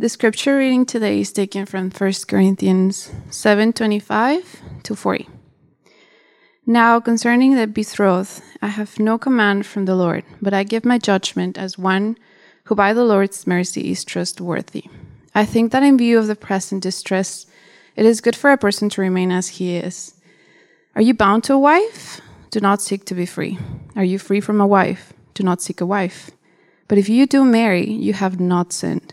The scripture reading today is taken from 1 Corinthians 7:25 to 40. Now concerning the betrothed, I have no command from the Lord, but I give my judgment as one who by the Lord's mercy is trustworthy. I think that in view of the present distress, it is good for a person to remain as he is. Are you bound to a wife? Do not seek to be free. Are you free from a wife? Do not seek a wife. But if you do marry, you have not sinned.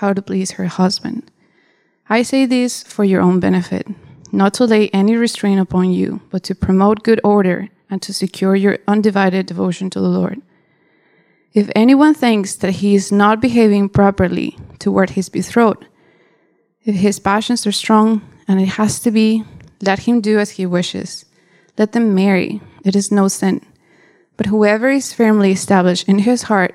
how to please her husband. I say this for your own benefit, not to lay any restraint upon you, but to promote good order and to secure your undivided devotion to the Lord. If anyone thinks that he is not behaving properly toward his betrothed, if his passions are strong and it has to be, let him do as he wishes. Let them marry, it is no sin. But whoever is firmly established in his heart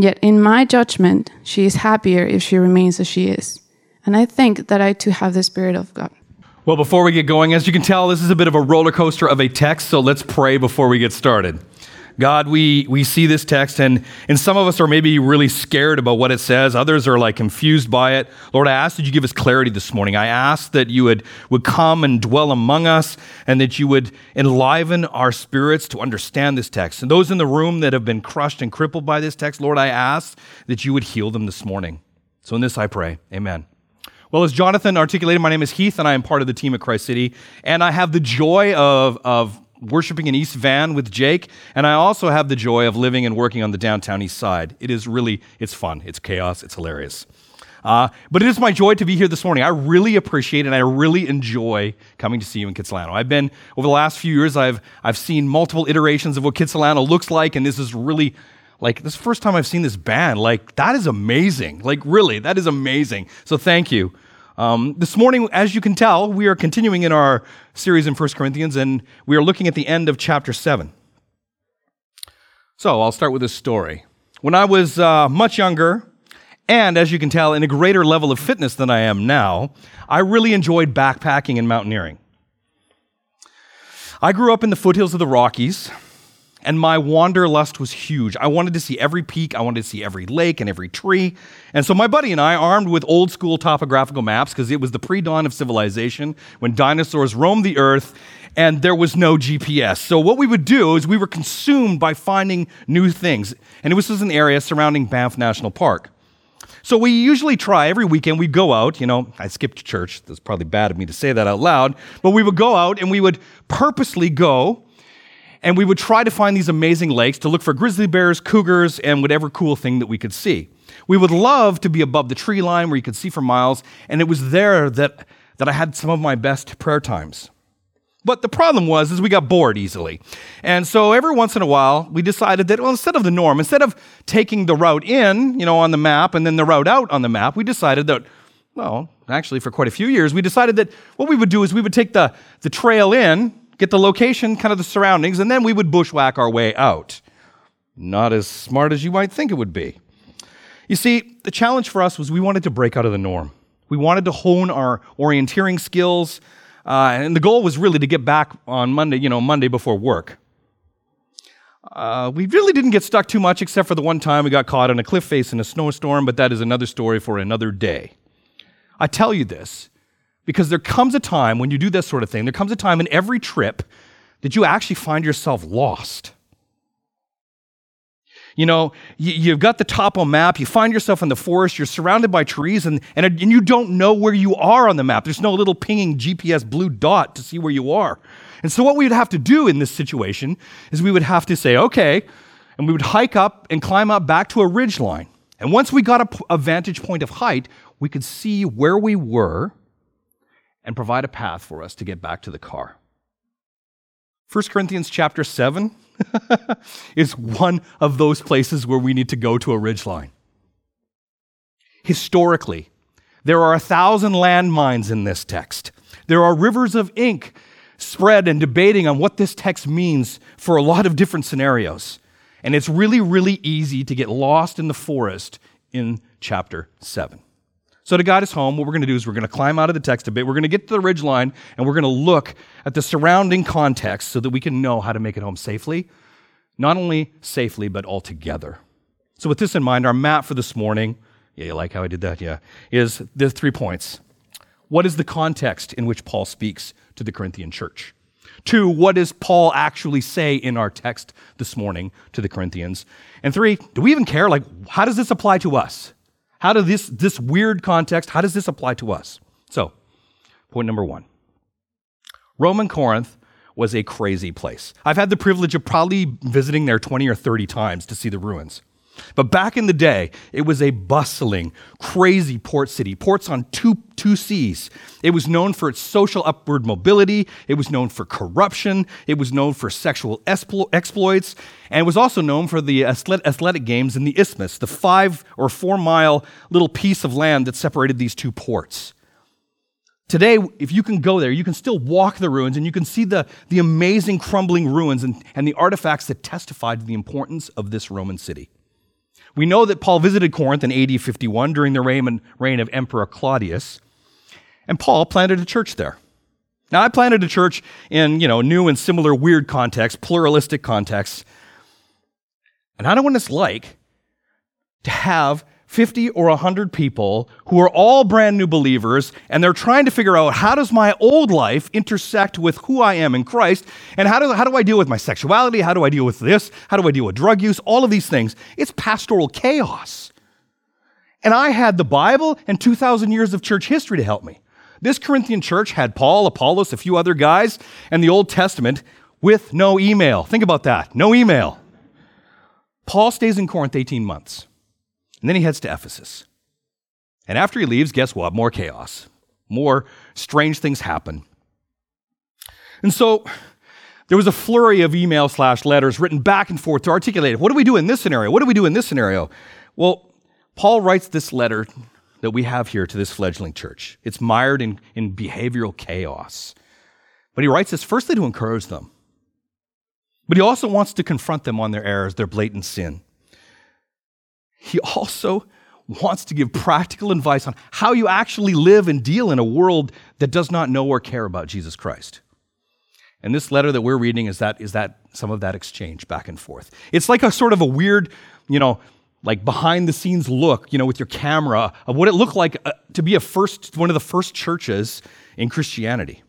Yet, in my judgment, she is happier if she remains as she is. And I think that I too have the Spirit of God. Well, before we get going, as you can tell, this is a bit of a roller coaster of a text, so let's pray before we get started. God, we, we see this text, and, and some of us are maybe really scared about what it says. Others are like confused by it. Lord, I ask that you give us clarity this morning. I ask that you would, would come and dwell among us, and that you would enliven our spirits to understand this text. And those in the room that have been crushed and crippled by this text, Lord, I ask that you would heal them this morning. So in this I pray. Amen. Well, as Jonathan articulated, my name is Heath, and I am part of the team at Christ City. And I have the joy of, of worshiping in East Van with Jake, and I also have the joy of living and working on the downtown east side. It is really, it's fun, it's chaos, it's hilarious. Uh, but it is my joy to be here this morning. I really appreciate and I really enjoy coming to see you in Kitsilano. I've been, over the last few years, I've, I've seen multiple iterations of what Kitsilano looks like, and this is really, like, this is the first time I've seen this band. Like, that is amazing. Like, really, that is amazing. So thank you. Um, this morning, as you can tell, we are continuing in our series in 1 Corinthians, and we are looking at the end of chapter 7. So I'll start with this story. When I was uh, much younger, and as you can tell, in a greater level of fitness than I am now, I really enjoyed backpacking and mountaineering. I grew up in the foothills of the Rockies and my wanderlust was huge. I wanted to see every peak, I wanted to see every lake and every tree. And so my buddy and I, armed with old school topographical maps, because it was the pre dawn of civilization when dinosaurs roamed the earth and there was no GPS. So what we would do is we were consumed by finding new things. And it was an area surrounding Banff National Park. So we usually try every weekend, we'd go out, you know, I skipped church. That's probably bad of me to say that out loud, but we would go out and we would purposely go and we would try to find these amazing lakes to look for grizzly bears, cougars, and whatever cool thing that we could see. We would love to be above the tree line where you could see for miles, and it was there that, that I had some of my best prayer times. But the problem was is we got bored easily. And so every once in a while, we decided that well, instead of the norm, instead of taking the route in, you know, on the map and then the route out on the map, we decided that well, actually for quite a few years, we decided that what we would do is we would take the, the trail in get the location, kind of the surroundings, and then we would bushwhack our way out. Not as smart as you might think it would be. You see, the challenge for us was we wanted to break out of the norm. We wanted to hone our orienteering skills, uh, and the goal was really to get back on Monday, you know, Monday before work. Uh, we really didn't get stuck too much, except for the one time we got caught on a cliff face in a snowstorm, but that is another story for another day. I tell you this because there comes a time when you do this sort of thing, there comes a time in every trip that you actually find yourself lost. You know, you, have got the topo map, you find yourself in the forest, you're surrounded by trees, and, and, and you don't know where you are on the map. There's no little pinging GPS blue dot to see where you are. And so, what we would have to do in this situation is we would have to say, okay, and we would hike up and climb up back to a ridge line. And once we got a, a vantage point of height, we could see where we were and provide a path for us to get back to the car. 1 Corinthians chapter 7 is one of those places where we need to go to a ridge line. Historically, there are a thousand landmines in this text. There are rivers of ink spread and debating on what this text means for a lot of different scenarios. And it's really, really easy to get lost in the forest in chapter 7. So, to guide us home, what we're going to do is we're going to climb out of the text a bit. We're going to get to the ridge line and we're going to look at the surrounding context so that we can know how to make it home safely. Not only safely, but altogether. So, with this in mind, our map for this morning, yeah, you like how I did that? Yeah, is the three points. What is the context in which Paul speaks to the Corinthian church? Two, what does Paul actually say in our text this morning to the Corinthians? And three, do we even care? Like, how does this apply to us? How does this, this weird context, how does this apply to us? So, point number one Roman Corinth was a crazy place. I've had the privilege of probably visiting there 20 or 30 times to see the ruins. But back in the day, it was a bustling, crazy port city, ports on two, two seas. It was known for its social upward mobility, it was known for corruption, it was known for sexual explo- exploits, and it was also known for the athletic games in the isthmus, the five or four mile little piece of land that separated these two ports. Today, if you can go there, you can still walk the ruins and you can see the, the amazing crumbling ruins and, and the artifacts that testify to the importance of this Roman city. We know that Paul visited Corinth in AD 51 during the reign of Emperor Claudius, and Paul planted a church there. Now, I planted a church in, you know, new and similar weird contexts, pluralistic contexts. And I don't know what it's like to have 50 or 100 people who are all brand new believers and they're trying to figure out how does my old life intersect with who I am in Christ and how do, how do I deal with my sexuality? How do I deal with this? How do I deal with drug use? All of these things. It's pastoral chaos. And I had the Bible and 2,000 years of church history to help me. This Corinthian church had Paul, Apollos, a few other guys, and the Old Testament with no email. Think about that. No email. Paul stays in Corinth 18 months. And then he heads to Ephesus. And after he leaves, guess what? More chaos. More strange things happen. And so there was a flurry of email slash letters written back and forth to articulate what do we do in this scenario? What do we do in this scenario? Well, Paul writes this letter that we have here to this fledgling church. It's mired in, in behavioral chaos. But he writes this firstly to encourage them. But he also wants to confront them on their errors, their blatant sin he also wants to give practical advice on how you actually live and deal in a world that does not know or care about Jesus Christ. And this letter that we're reading is that, is that some of that exchange back and forth. It's like a sort of a weird, you know, like behind the scenes look, you know, with your camera of what it looked like uh, to be a first, one of the first churches in Christianity.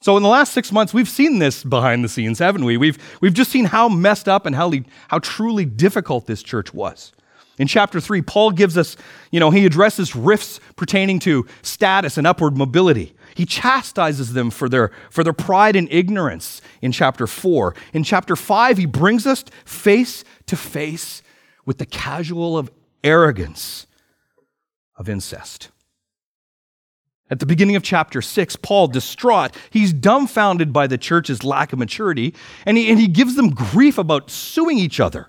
So in the last six months, we've seen this behind the scenes, haven't we? We've, we've just seen how messed up and how, how truly difficult this church was. In chapter 3, Paul gives us, you know, he addresses rifts pertaining to status and upward mobility. He chastises them for their, for their pride and ignorance in chapter 4. In chapter 5, he brings us face to face with the casual of arrogance of incest. At the beginning of chapter 6, Paul, distraught, he's dumbfounded by the church's lack of maturity, and he, and he gives them grief about suing each other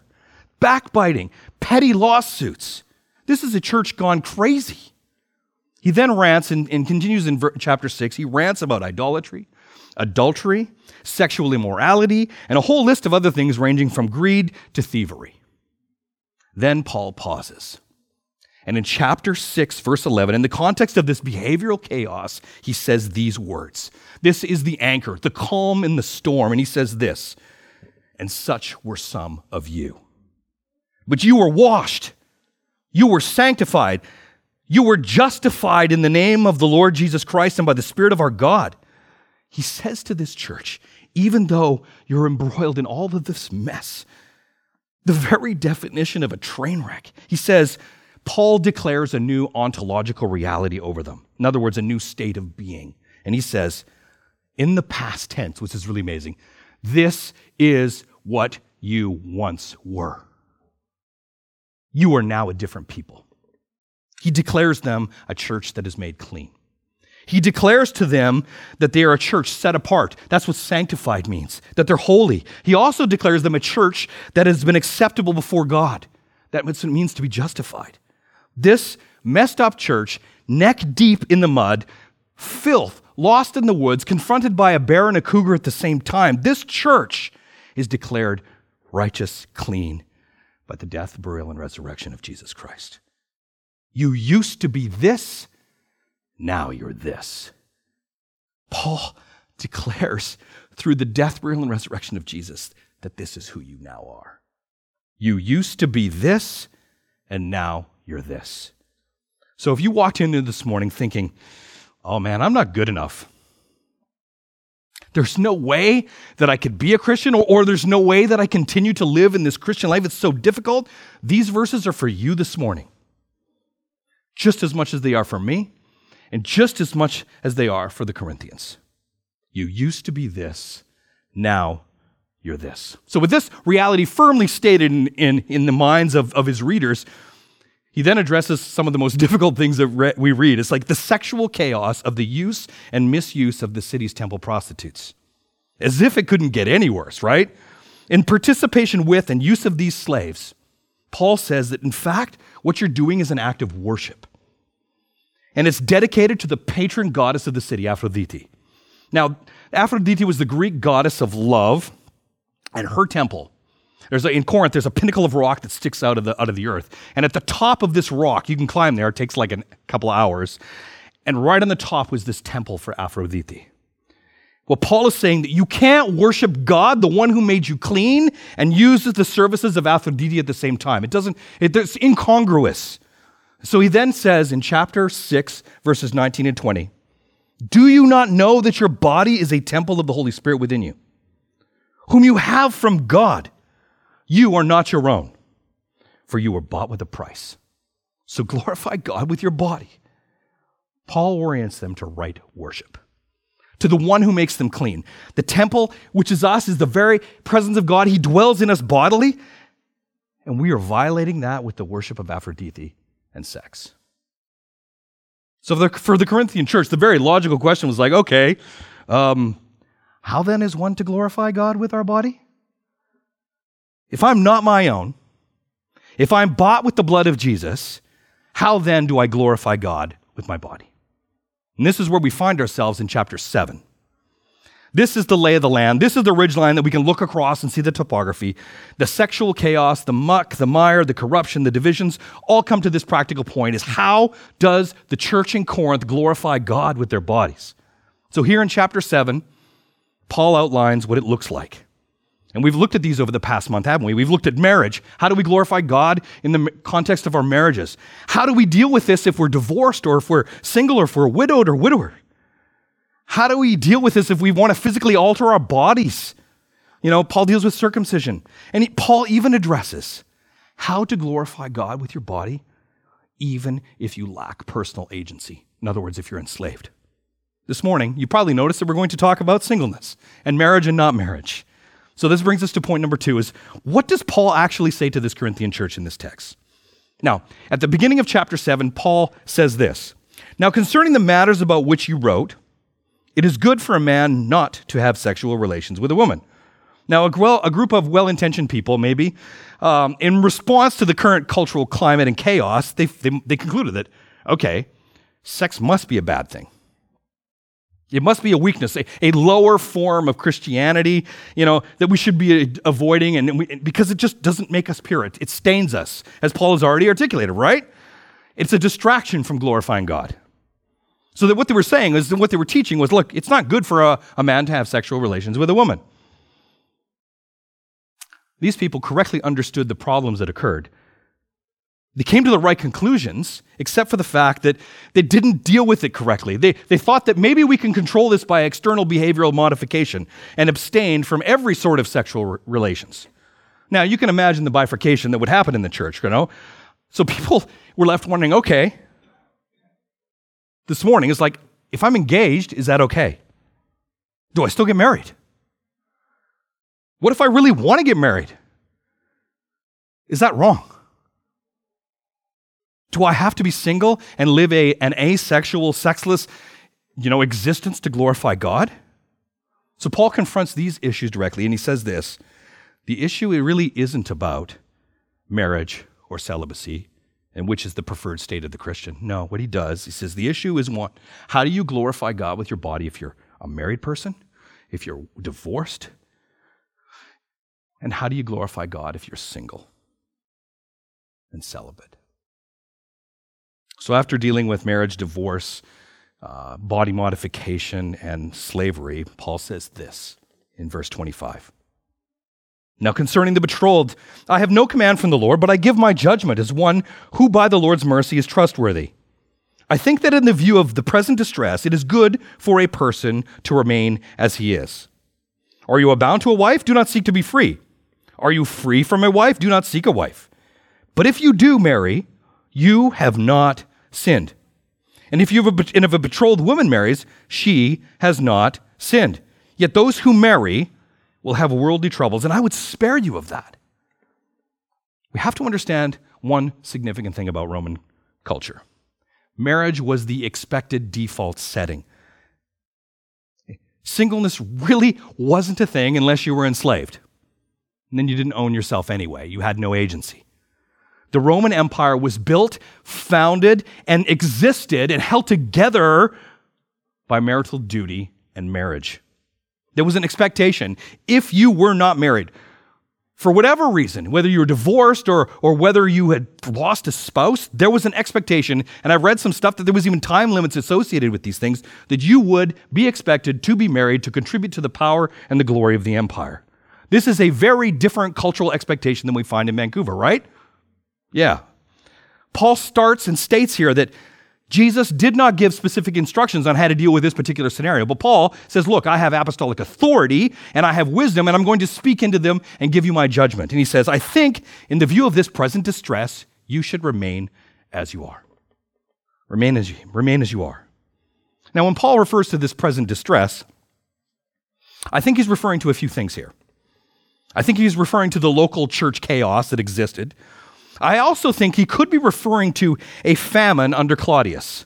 backbiting, petty lawsuits. This is a church gone crazy. He then rants and, and continues in chapter 6. He rants about idolatry, adultery, sexual immorality, and a whole list of other things ranging from greed to thievery. Then Paul pauses And in chapter 6, verse 11, in the context of this behavioral chaos, he says these words. This is the anchor, the calm in the storm. And he says this, and such were some of you. But you were washed, you were sanctified, you were justified in the name of the Lord Jesus Christ and by the Spirit of our God. He says to this church, even though you're embroiled in all of this mess, the very definition of a train wreck, he says, Paul declares a new ontological reality over them. In other words, a new state of being. And he says, in the past tense, which is really amazing, this is what you once were. You are now a different people. He declares them a church that is made clean. He declares to them that they are a church set apart. That's what sanctified means, that they're holy. He also declares them a church that has been acceptable before God. That's what it means to be justified. This messed up church, neck deep in the mud, filth, lost in the woods, confronted by a bear and a cougar at the same time, this church is declared righteous, clean by the death, burial, and resurrection of Jesus Christ. You used to be this, now you're this. Paul declares through the death, burial, and resurrection of Jesus that this is who you now are. You used to be this, and now you're this. So if you walked into this morning thinking, oh man, I'm not good enough. There's no way that I could be a Christian, or, or, there's no way that I continue to live in this Christian life. It's so difficult. These verses are for you this morning, just as much as they are for me, and just as much as they are for the Corinthians. You used to be this, now you're this. So, with this reality firmly stated in, in, in the minds of, of his readers, he then addresses some of the most difficult things that re- we read. It's like the sexual chaos of the use and misuse of the city's temple prostitutes. As if it couldn't get any worse, right? In participation with and use of these slaves, Paul says that in fact, what you're doing is an act of worship. And it's dedicated to the patron goddess of the city, Aphrodite. Now, Aphrodite was the Greek goddess of love, and her temple there's a, in Corinth, there's a pinnacle of rock that sticks out of, the, out of the earth. And at the top of this rock, you can climb there, it takes like a couple hours. And right on the top was this temple for Aphrodite. Well, Paul is saying that you can't worship God, the one who made you clean, and use the services of Aphrodite at the same time. It doesn't, it, it's incongruous. So he then says in chapter 6, verses 19 and 20, Do you not know that your body is a temple of the Holy Spirit within you, whom you have from God? You are not your own, for you were bought with a price. So glorify God with your body. Paul orients them to right worship, to the one who makes them clean. The temple, which is us, is the very presence of God. He dwells in us bodily, and we are violating that with the worship of Aphrodite and sex. So for the, Corinthian church, the very logical question was like, okay, um, how then is one to glorify God with our body? If I'm not my own, if I'm bought with the blood of Jesus, how then do I glorify God with my body? And this is where we find ourselves in chapter 7. This is the lay of the land. This is the ridge line that we can look across and see the topography. The sexual chaos, the muck, the mire, the corruption, the divisions all come to this practical point is how does the church in Corinth glorify God with their bodies? So here in chapter 7, Paul outlines what it looks like. And we've looked at these over the past month, haven't we? We've looked at marriage. How do we glorify God in the context of our marriages? How do we deal with this if we're divorced or if we're single or if we're widowed or widower? How do we deal with this if we want to physically alter our bodies? You know, Paul deals with circumcision. And he, Paul even addresses how to glorify God with your body, even if you lack personal agency. In other words, if you're enslaved. This morning, you probably noticed that we're going to talk about singleness and marriage and not marriage. So this brings us to point number two is what does Paul actually say to this Corinthian church in this text? Now, at the beginning of chapter 7, Paul says this Now, concerning the matters about which you wrote, it is good for a man not to have sexual relations with a woman. Now, a, a group of well intentioned people, maybe, um, in response to the current cultural climate and chaos, they, they, they concluded that, okay, sex must be a bad thing. It must be a weakness, a, a lower form of Christianity, you know, that we should be avoiding, and we, because it just doesn't make us pure. It, it stains us, as Paul has already articulated, right? it's a distraction from glorifying God. So that what they were saying is what they were teaching was look, it's not good for a, a man to have sexual relations with a woman. These people correctly understood the problems that occurred. They came to the right conclusions, except for the fact that they didn't deal with it correctly. They, they thought that maybe we can control this by external behavioral modification and abstain from every sort of sexual re- relations. Now, you can imagine the bifurcation that would happen in the church, you know? So people were left wondering okay, this morning is like, if I'm engaged, is that okay? Do I still get married? What if I really want to get married? Is that wrong? Do I have to be single and live a, an asexual, sexless, you know, existence to glorify God? So Paul confronts these issues directly, and he says this the issue it really isn't about marriage or celibacy and which is the preferred state of the Christian. No, what he does, he says the issue is one how do you glorify God with your body if you're a married person, if you're divorced? And how do you glorify God if you're single and celibate? So, after dealing with marriage, divorce, uh, body modification, and slavery, Paul says this in verse 25. Now, concerning the betrothed, I have no command from the Lord, but I give my judgment as one who by the Lord's mercy is trustworthy. I think that in the view of the present distress, it is good for a person to remain as he is. Are you bound to a wife? Do not seek to be free. Are you free from a wife? Do not seek a wife. But if you do marry, you have not sinned. And if, you have a, and if a betrothed woman marries, she has not sinned. Yet those who marry will have worldly troubles, and I would spare you of that. We have to understand one significant thing about Roman culture marriage was the expected default setting. Singleness really wasn't a thing unless you were enslaved. And then you didn't own yourself anyway, you had no agency. The Roman Empire was built, founded, and existed and held together by marital duty and marriage. There was an expectation. If you were not married, for whatever reason, whether you were divorced or, or whether you had lost a spouse, there was an expectation, and I've read some stuff that there was even time limits associated with these things, that you would be expected to be married to contribute to the power and the glory of the empire. This is a very different cultural expectation than we find in Vancouver, right? Yeah. Paul starts and states here that Jesus did not give specific instructions on how to deal with this particular scenario, but Paul says, Look, I have apostolic authority and I have wisdom, and I'm going to speak into them and give you my judgment. And he says, I think, in the view of this present distress, you should remain as you are. Remain as you, remain as you are. Now, when Paul refers to this present distress, I think he's referring to a few things here. I think he's referring to the local church chaos that existed, I also think he could be referring to a famine under Claudius.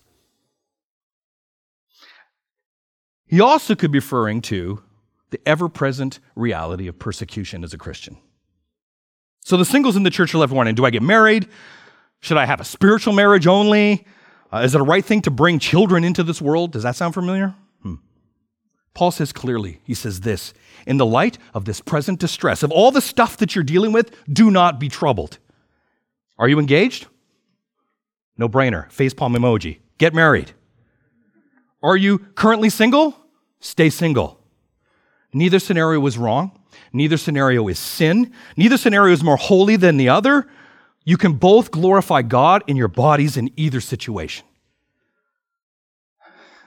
He also could be referring to the ever present reality of persecution as a Christian. So the singles in the church are left wondering do I get married? Should I have a spiritual marriage only? Uh, is it a right thing to bring children into this world? Does that sound familiar? Hmm. Paul says clearly, he says this in the light of this present distress, of all the stuff that you're dealing with, do not be troubled. Are you engaged? No brainer. Facepalm emoji. Get married. Are you currently single? Stay single. Neither scenario was wrong. Neither scenario is sin. Neither scenario is more holy than the other. You can both glorify God in your bodies in either situation.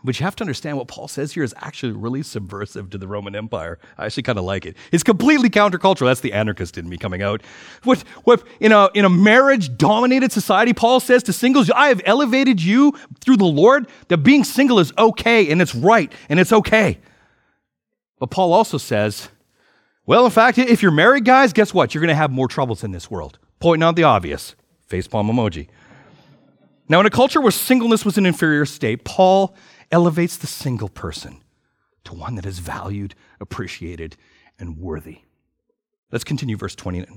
But you have to understand what Paul says here is actually really subversive to the Roman Empire. I actually kind of like it. It's completely countercultural. That's the anarchist in me coming out. What, what, in, a, in a marriage dominated society, Paul says to singles, I have elevated you through the Lord, that being single is okay and it's right and it's okay. But Paul also says, well, in fact, if you're married, guys, guess what? You're going to have more troubles in this world. Pointing out the obvious. Facepalm emoji. Now, in a culture where singleness was an inferior state, Paul elevates the single person to one that is valued, appreciated, and worthy. Let's continue verse 29.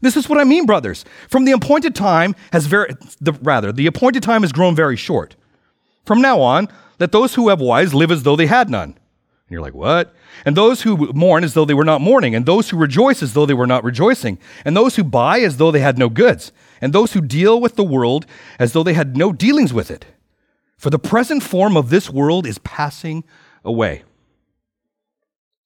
This is what I mean, brothers. From the appointed time has very, the, rather, the appointed time has grown very short. From now on, let those who have wives live as though they had none. And you're like, what? And those who mourn as though they were not mourning, and those who rejoice as though they were not rejoicing, and those who buy as though they had no goods, and those who deal with the world as though they had no dealings with it. For the present form of this world is passing away.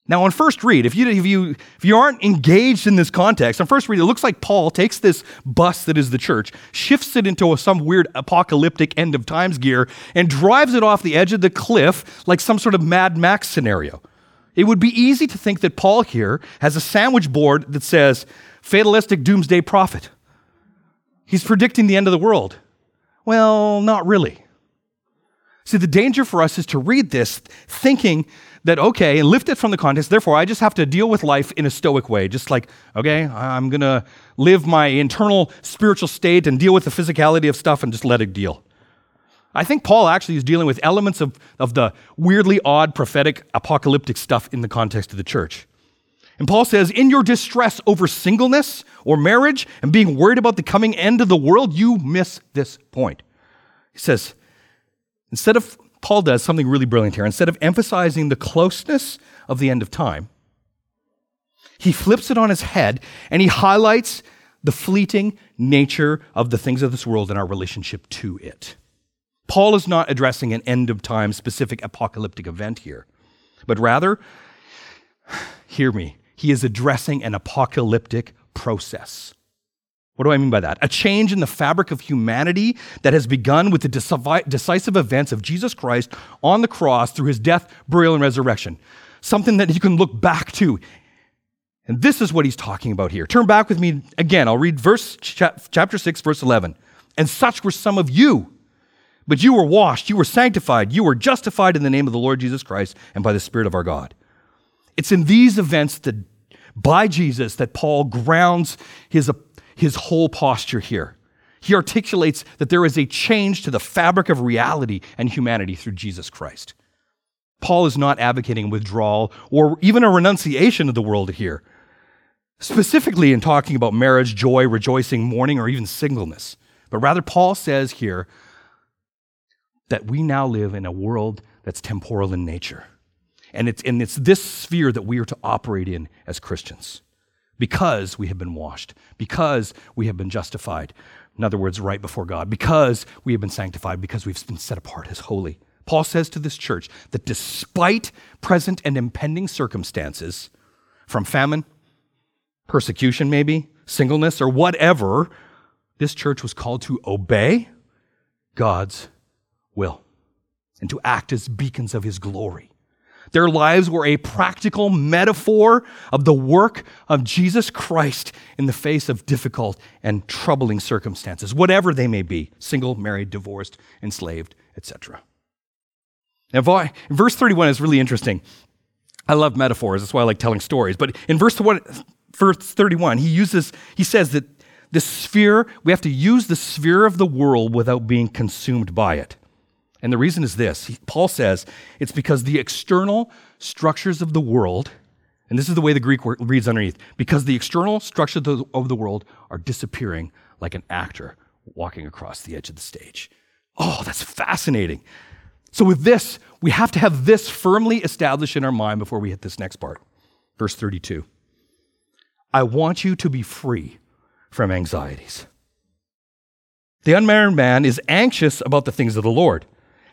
Now, on first read, if you, if, you, if you aren't engaged in this context, on first read, it looks like Paul takes this bus that is the church, shifts it into a, some weird apocalyptic end of times gear, and drives it off the edge of the cliff like some sort of Mad Max scenario. It would be easy to think that Paul here has a sandwich board that says, fatalistic doomsday prophet. He's predicting the end of the world. Well, not really. See, the danger for us is to read this thinking that, okay, and lift it from the context. Therefore, I just have to deal with life in a stoic way. Just like, okay, I'm going to live my internal spiritual state and deal with the physicality of stuff and just let it deal. I think Paul actually is dealing with elements of, of the weirdly odd prophetic apocalyptic stuff in the context of the church. And Paul says, in your distress over singleness or marriage and being worried about the coming end of the world, you miss this point. He says, instead of Paul does something really brilliant here. Instead of emphasizing the closeness of the end of time, he flips it on his head and he highlights the fleeting nature of the things of this world and our relationship to it. Paul is not addressing an end of time specific apocalyptic event here, but rather, hear me, he is addressing an apocalyptic process. What do I mean by that? A change in the fabric of humanity that has begun with the decisive events of Jesus Christ on the cross through his death, burial, and resurrection. Something that you can look back to. And this is what he's talking about here. Turn back with me again. I'll read verse chapter 6 verse 11. And such were some of you, but you were washed, you were sanctified, you were justified in the name of the Lord Jesus Christ and by the Spirit of our God. It's in these events that by Jesus that Paul grounds his his whole posture here. He articulates that there is a change to the fabric of reality and humanity through Jesus Christ. Paul is not advocating withdrawal or even a renunciation of the world here, specifically in talking about marriage, joy, rejoicing, mourning, or even singleness. But rather, Paul says here that we now live in a world that's temporal in nature. And it's, and it's this sphere that we are to operate in as Christians because we have been washed, because we have been justified. In other words, right before God, because we have been sanctified, because we've been set apart as holy. Paul says to this church that despite present and impending circumstances, from famine, persecution, maybe, singleness, or whatever, this church was called to obey God's will and to act as beacons of his glory. Their lives were a practical metaphor of the work of Jesus Christ in the face of difficult and troubling circumstances, whatever they may be single, married, divorced, enslaved, etc. Now, verse 31 is really interesting. I love metaphors, that's why I like telling stories. But in verse 31, he uses, he says that the sphere, we have to use the sphere of the world without being consumed by it. And the reason is this Paul says it's because the external structures of the world, and this is the way the Greek word reads underneath, because the external structures of the world are disappearing like an actor walking across the edge of the stage. Oh, that's fascinating. So, with this, we have to have this firmly established in our mind before we hit this next part. Verse 32 I want you to be free from anxieties. The unmarried man is anxious about the things of the Lord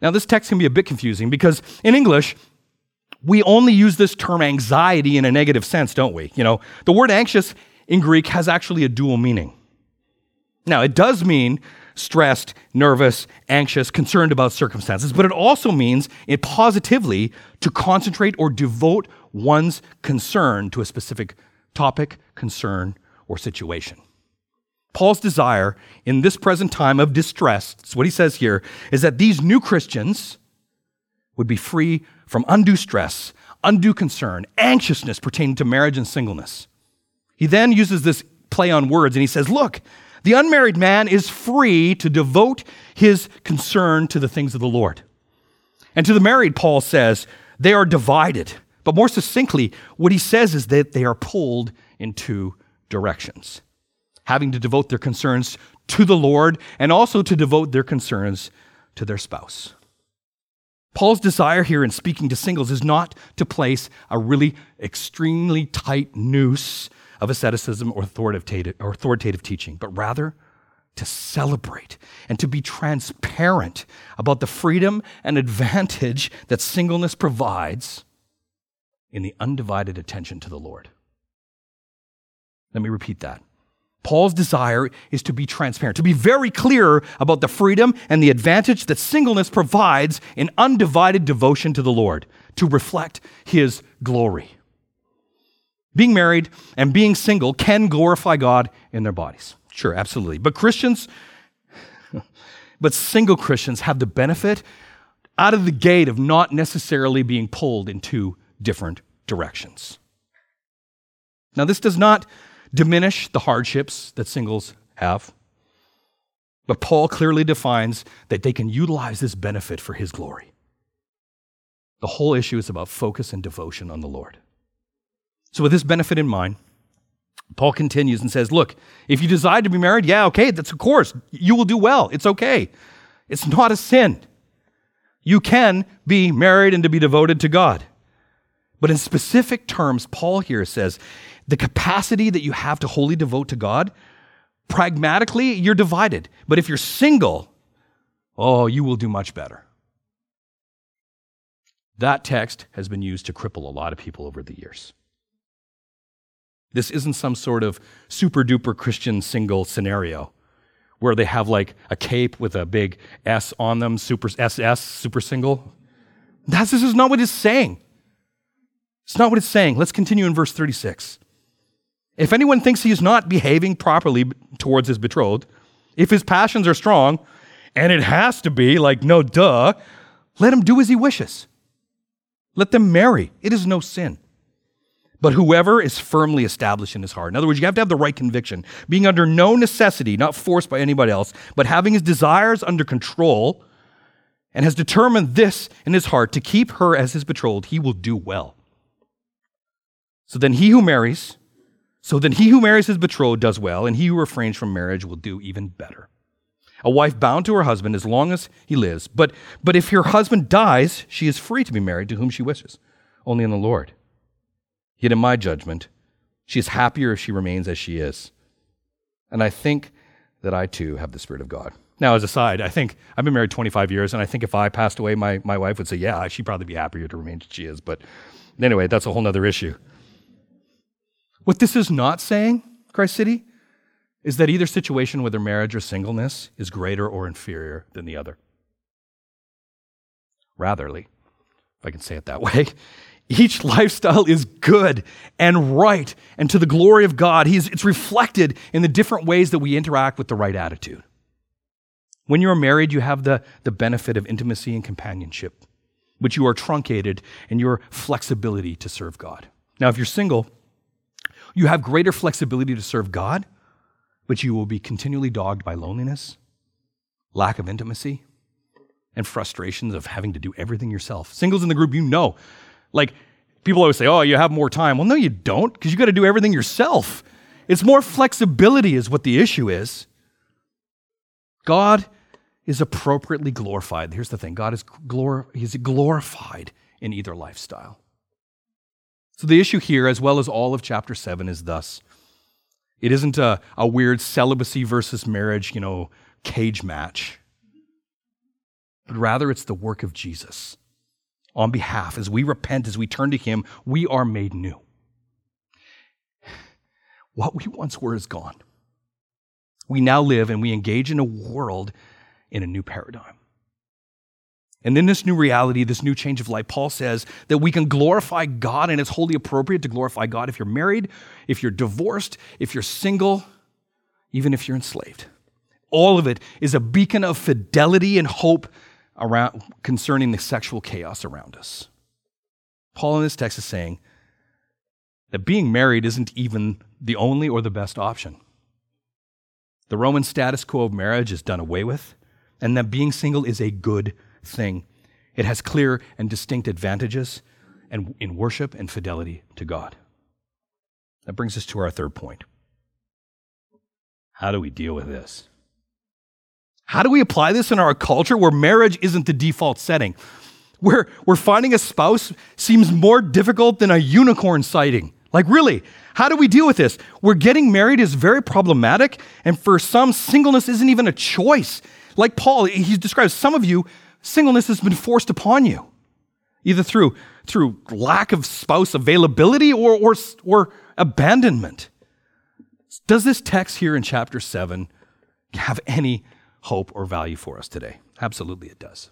Now, this text can be a bit confusing because in English, we only use this term anxiety in a negative sense, don't we? You know, the word anxious in Greek has actually a dual meaning. Now, it does mean stressed, nervous, anxious, concerned about circumstances, but it also means it positively to concentrate or devote one's concern to a specific topic, concern, or situation. Paul's desire in this present time of distress, that's what he says here, is that these new Christians would be free from undue stress, undue concern, anxiousness pertaining to marriage and singleness. He then uses this play on words and he says, Look, the unmarried man is free to devote his concern to the things of the Lord. And to the married, Paul says, they are divided. But more succinctly, what he says is that they are pulled in two directions, having to devote their concerns to the Lord and also to devote their concerns to their spouse. Paul's desire here in speaking to singles is not to place a really extremely tight noose of asceticism or authoritative, or authoritative teaching, but rather to celebrate and to be transparent about the freedom and advantage that singleness provides in the undivided attention to the Lord. Let me repeat that. Paul's desire is to be transparent, to be very clear about the freedom and the advantage that singleness provides in undivided devotion to the Lord, to reflect his glory. Being married and being single can glorify God in their bodies. Sure, absolutely. But Christians, but single Christians have the benefit out of the gate of not necessarily being pulled in two different directions. Now, this does not diminish the hardships that singles have, but Paul clearly defines that they can utilize this benefit for his glory. The whole issue is about focus and devotion on the Lord. So, with this benefit in mind, Paul continues and says, Look, if you decide to be married, yeah, okay, that's of course, you will do well. It's okay. It's not a sin. You can be married and to be devoted to God. But in specific terms, Paul here says the capacity that you have to wholly devote to God, pragmatically, you're divided. But if you're single, oh, you will do much better. That text has been used to cripple a lot of people over the years. This isn't some sort of super duper Christian single scenario where they have like a cape with a big S on them, super SS, super single. That's, this is not what it's saying. It's not what it's saying. Let's continue in verse 36. If anyone thinks he is not behaving properly towards his betrothed, if his passions are strong, and it has to be, like, no duh, let him do as he wishes. Let them marry. It is no sin. But whoever is firmly established in his heart, in other words, you have to have the right conviction, being under no necessity, not forced by anybody else, but having his desires under control, and has determined this in his heart to keep her as his betrothed, he will do well. So then he who marries, so then he who marries his betrothed does well, and he who refrains from marriage will do even better. A wife bound to her husband as long as he lives, but, but if her husband dies, she is free to be married to whom she wishes, only in the Lord. Yet, in my judgment, she is happier if she remains as she is. And I think that I too have the Spirit of God. Now, as a side, I think I've been married 25 years, and I think if I passed away, my, my wife would say, Yeah, she'd probably be happier to remain as she is. But anyway, that's a whole other issue. What this is not saying, Christ City, is that either situation, whether marriage or singleness, is greater or inferior than the other. Ratherly, if I can say it that way, each lifestyle is good and right and to the glory of God. He's, it's reflected in the different ways that we interact with the right attitude. When you're married, you have the, the benefit of intimacy and companionship, but you are truncated in your flexibility to serve God. Now, if you're single, you have greater flexibility to serve God, but you will be continually dogged by loneliness, lack of intimacy, and frustrations of having to do everything yourself. Singles in the group, you know like, people always say, oh, you have more time. Well, no, you don't, because you got to do everything yourself. It's more flexibility, is what the issue is. God is appropriately glorified. Here's the thing God is glor- he's glorified in either lifestyle. So the issue here, as well as all of chapter 7, is thus it isn't a, a weird celibacy versus marriage, you know, cage match, but rather it's the work of Jesus on behalf. As we repent, as we turn to Him, we are made new. What we once were is gone. We now live and we engage in a world in a new paradigm. And in this new reality, this new change of life, Paul says that we can glorify God, and it's wholly appropriate to glorify God if you're married, if you're divorced, if you're single, even if you're enslaved. All of it is a beacon of fidelity and hope around, concerning the sexual chaos around us. Paul in this text is saying that being married isn't even the only or the best option. The Roman status quo of marriage is done away with, and that being single is a good thing. It has clear and distinct advantages and in worship and fidelity to God. That brings us to our third point. How do we deal with this? How do we apply this in our culture where marriage isn't the default setting? Where, where finding a spouse seems more difficult than a unicorn sighting? Like, really, how do we deal with this? Where getting married is very problematic, and for some, singleness isn't even a choice. Like Paul, he describes some of you, singleness has been forced upon you, either through, through lack of spouse availability or, or, or abandonment. Does this text here in chapter 7 have any hope or value for us today? Absolutely, it does.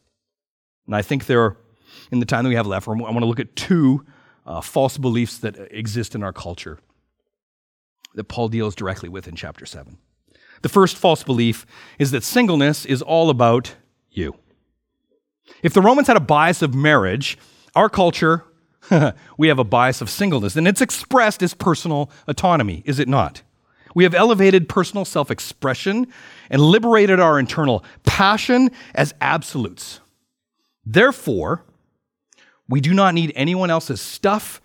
And I think there, are, in the time that we have left, I want to look at two uh, false beliefs that exist in our culture that Paul deals directly with in chapter 7. The first false belief is that singleness is all about you. If the Romans had a bias of marriage, our culture, we have a bias of singleness, and it's expressed as personal autonomy, is it not? We have elevated personal self expression and liberated our internal passion as absolutes. Therefore, we do not need anyone else's stuff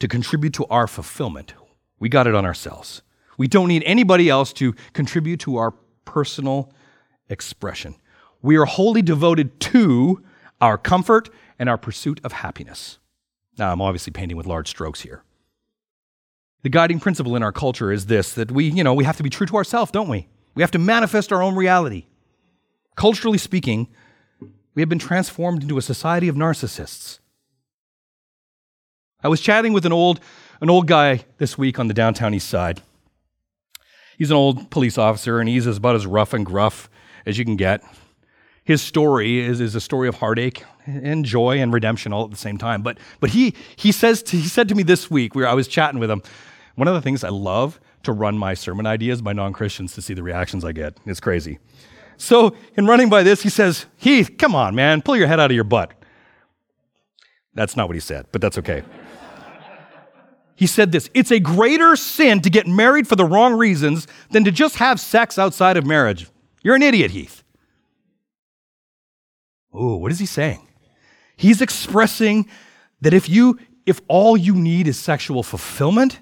to contribute to our fulfillment. We got it on ourselves. We don't need anybody else to contribute to our personal expression. We are wholly devoted to our comfort and our pursuit of happiness. Now, I'm obviously painting with large strokes here. The guiding principle in our culture is this that we, you know, we have to be true to ourselves, don't we? We have to manifest our own reality. Culturally speaking, we have been transformed into a society of narcissists. I was chatting with an old, an old guy this week on the downtown east side. He's an old police officer, and he's about as rough and gruff as you can get. His story is, is a story of heartache and joy and redemption all at the same time. But, but he, he, says to, he said to me this week, where I was chatting with him, one of the things I love to run my sermon ideas by non Christians to see the reactions I get. It's crazy. So, in running by this, he says, Heath, come on, man, pull your head out of your butt. That's not what he said, but that's okay. he said this It's a greater sin to get married for the wrong reasons than to just have sex outside of marriage. You're an idiot, Heath. Oh, what is he saying? He's expressing that if you if all you need is sexual fulfillment,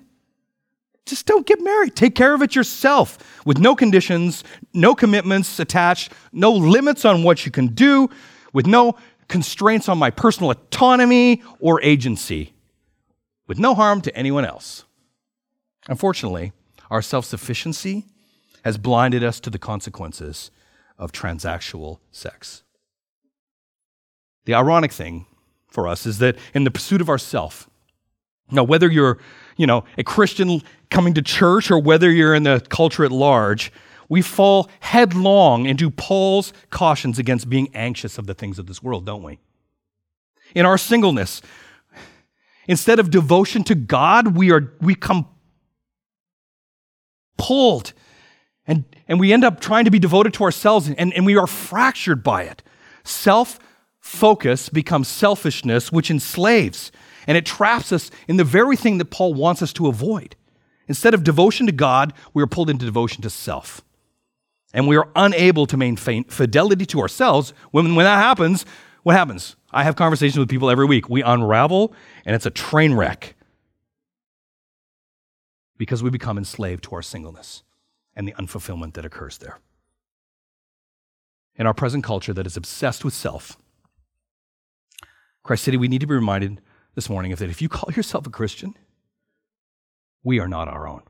just don't get married. Take care of it yourself with no conditions, no commitments attached, no limits on what you can do, with no constraints on my personal autonomy or agency, with no harm to anyone else. Unfortunately, our self sufficiency has blinded us to the consequences of transactional sex. The ironic thing for us is that in the pursuit of ourself, now whether you're you know, a Christian coming to church or whether you're in the culture at large, we fall headlong into Paul's cautions against being anxious of the things of this world, don't we? In our singleness, instead of devotion to God, we are we come pulled and, and we end up trying to be devoted to ourselves and, and we are fractured by it. Self focus becomes selfishness, which enslaves and it traps us in the very thing that Paul wants us to avoid. Instead of devotion to God, we are pulled into devotion to self. And we are unable to maintain fidelity to ourselves. When, when that happens, what happens? I have conversations with people every week. We unravel, and it's a train wreck because we become enslaved to our singleness and the unfulfillment that occurs there. In our present culture that is obsessed with self, Christ City, we need to be reminded this morning of that if you call yourself a Christian, we are not our own.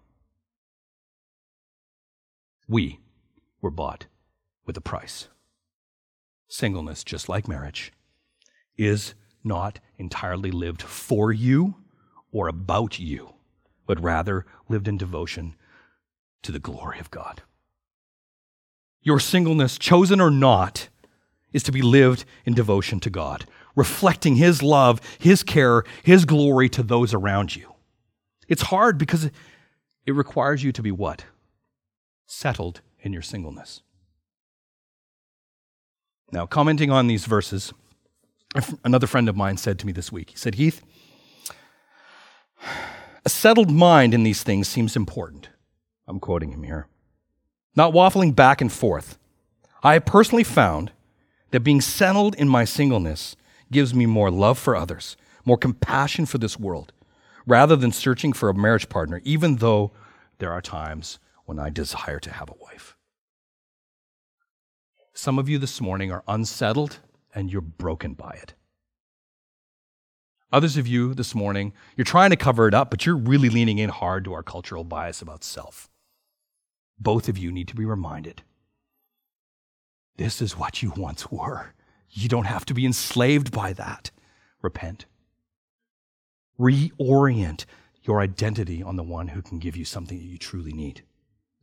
We were bought with a price. Singleness, just like marriage, is not entirely lived for you or about you, but rather lived in devotion to the glory of God. Your singleness, chosen or not, is to be lived in devotion to God reflecting His love, His care, His glory to those around you. It's hard because it requires you to be what? Settled in your singleness. Now, commenting on these verses, Another friend of mine said to me this week, he said, Heath, a settled mind in these things seems important. I'm quoting him here. Not waffling back and forth. I have personally found that being settled in my singleness gives me more love for others, more compassion for this world, rather than searching for a marriage partner, even though there are times when I desire to have a wife. Some of you this morning are unsettled and you're broken by it. Others of you this morning, you're trying to cover it up, but you're really leaning in hard to our cultural bias about self. Both of you need to be reminded this is what you once were. You don't have to be enslaved by that. Repent. Reorient your identity on the one who can give you something that you truly need,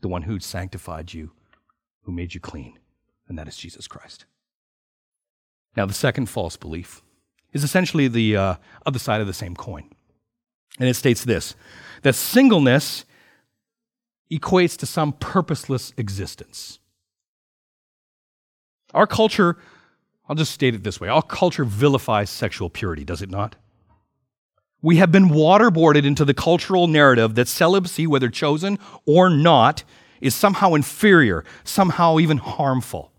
the one who sanctified you, who made you clean, and that is Jesus Christ. Now, the second false belief is essentially the uh, other side of the same coin. And it states this that singleness equates to some purposeless existence. Our culture, I'll just state it this way our culture vilifies sexual purity, does it not? We have been waterboarded into the cultural narrative that celibacy, whether chosen or not, is somehow inferior, somehow even harmful.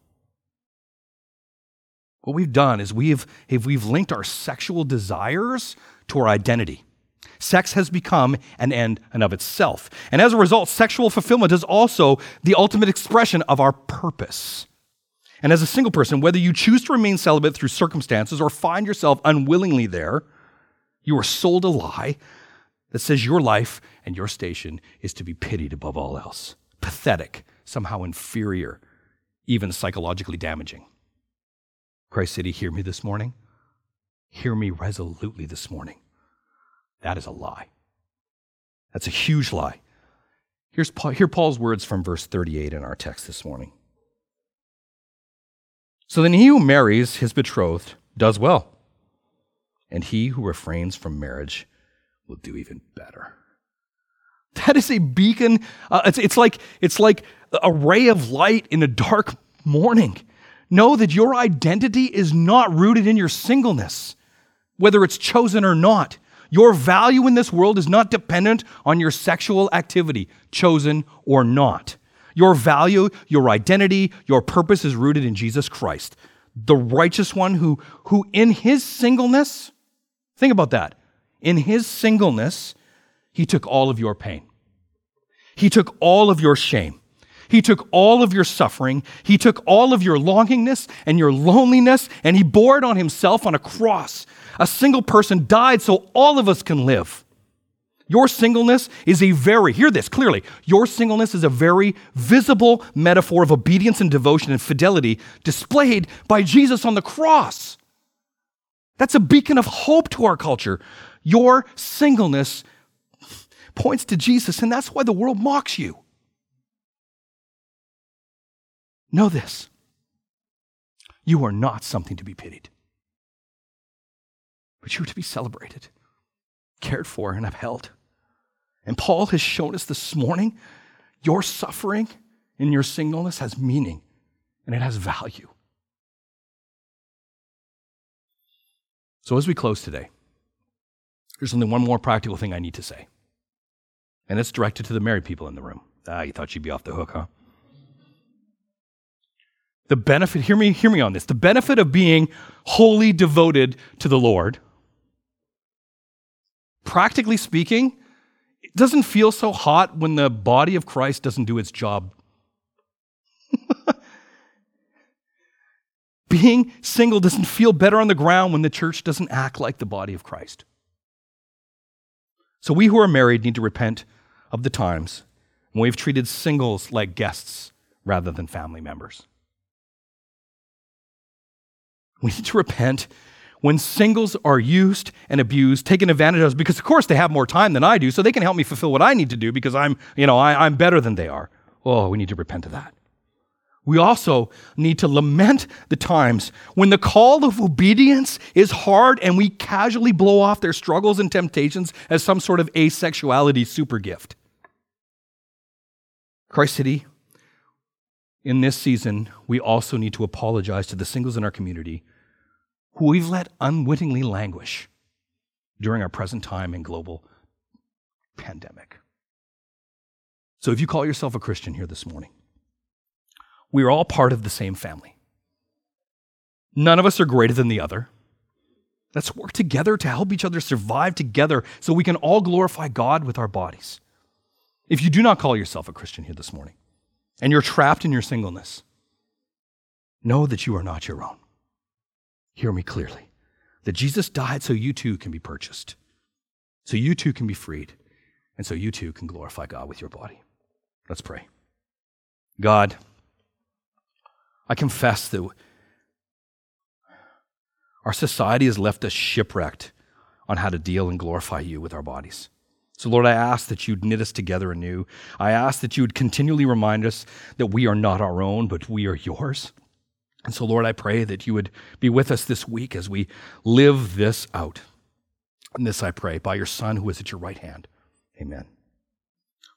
What we've done is we've, we've linked our sexual desires to our identity. Sex has become an end in of itself. And as a result, sexual fulfillment is also the ultimate expression of our purpose. And as a single person, whether you choose to remain celibate through circumstances or find yourself unwillingly there, you are sold a lie that says your life and your station is to be pitied above all else. Pathetic, somehow inferior, even psychologically damaging. Christ City, hear me this morning. Hear me resolutely this morning. That is a lie. That's a huge lie. Here's Paul, here Paul's words from verse 38 in our text this morning. So then he who marries his betrothed does well, and he who refrains from marriage will do even better. That is a beacon. Uh, it's, it's, like, it's like a ray of light in a dark morning. Know that your identity is not rooted in your singleness, whether it's chosen or not. Your value in this world is not dependent on your sexual activity, chosen or not. Your value, your identity, your purpose is rooted in Jesus Christ, the righteous one who, who in his singleness, think about that, in his singleness, he took all of your pain. He took all of your shame. He took all of your suffering, He took all of your longingness and your loneliness, and He bore it on Himself on a cross. A single person died so all of us can live. Your singleness is a very, hear this clearly, your singleness is a very visible metaphor of obedience and devotion and fidelity displayed by Jesus on the cross. That's a beacon of hope to our culture. Your singleness points to Jesus, and that's why the world mocks you. Know this you are not something to be pitied, but you are to be celebrated, cared for, and upheld. And Paul has shown us this morning your suffering in your singleness has meaning and it has value. So, as we close today, there's only one more practical thing I need to say. And it's directed to the married people in the room. Ah, you thought you'd be off the hook, huh? The benefit, hear me, hear me on this. The benefit of being wholly devoted to the Lord, practically speaking, it doesn't feel so hot when the body of Christ doesn't do its job. being single doesn't feel better on the ground when the church doesn't act like the body of Christ. So we who are married need to repent of the times when we've treated singles like guests rather than family members. We need to repent when singles are used and abused, taken advantage of, because of course they have more time than I do, so they can help me fulfill what I need to do because I'm, you know, I, I'm better than they are. Oh, we need to repent of that. We also need to lament the times when the call of obedience is hard and we casually blow off their struggles and temptations as some sort of asexuality super gift. Christ City, in this season, we also need to apologize to the singles in our community who we've let unwittingly languish during our present time in global pandemic. So if you call yourself a Christian here this morning, we are all part of the same family. None of us are greater than the other. Let's work together to help each other survive together so we can all glorify God with our bodies. If you do not call yourself a Christian here this morning and you're trapped in your singleness, know that you are not your own. Hear me clearly that Jesus died so you too can be purchased, so you too can be freed, and so you too can glorify God with your body. Let's pray. God, I confess that our society has left us shipwrecked on how to deal and glorify you with our bodies. So, Lord, I ask that you'd knit us together anew. I ask that you would continually remind us that we are not our own, but we are yours. And so, Lord, I pray that you would be with us this week as we live this out. And this I pray by your Son who is at your right hand. Amen.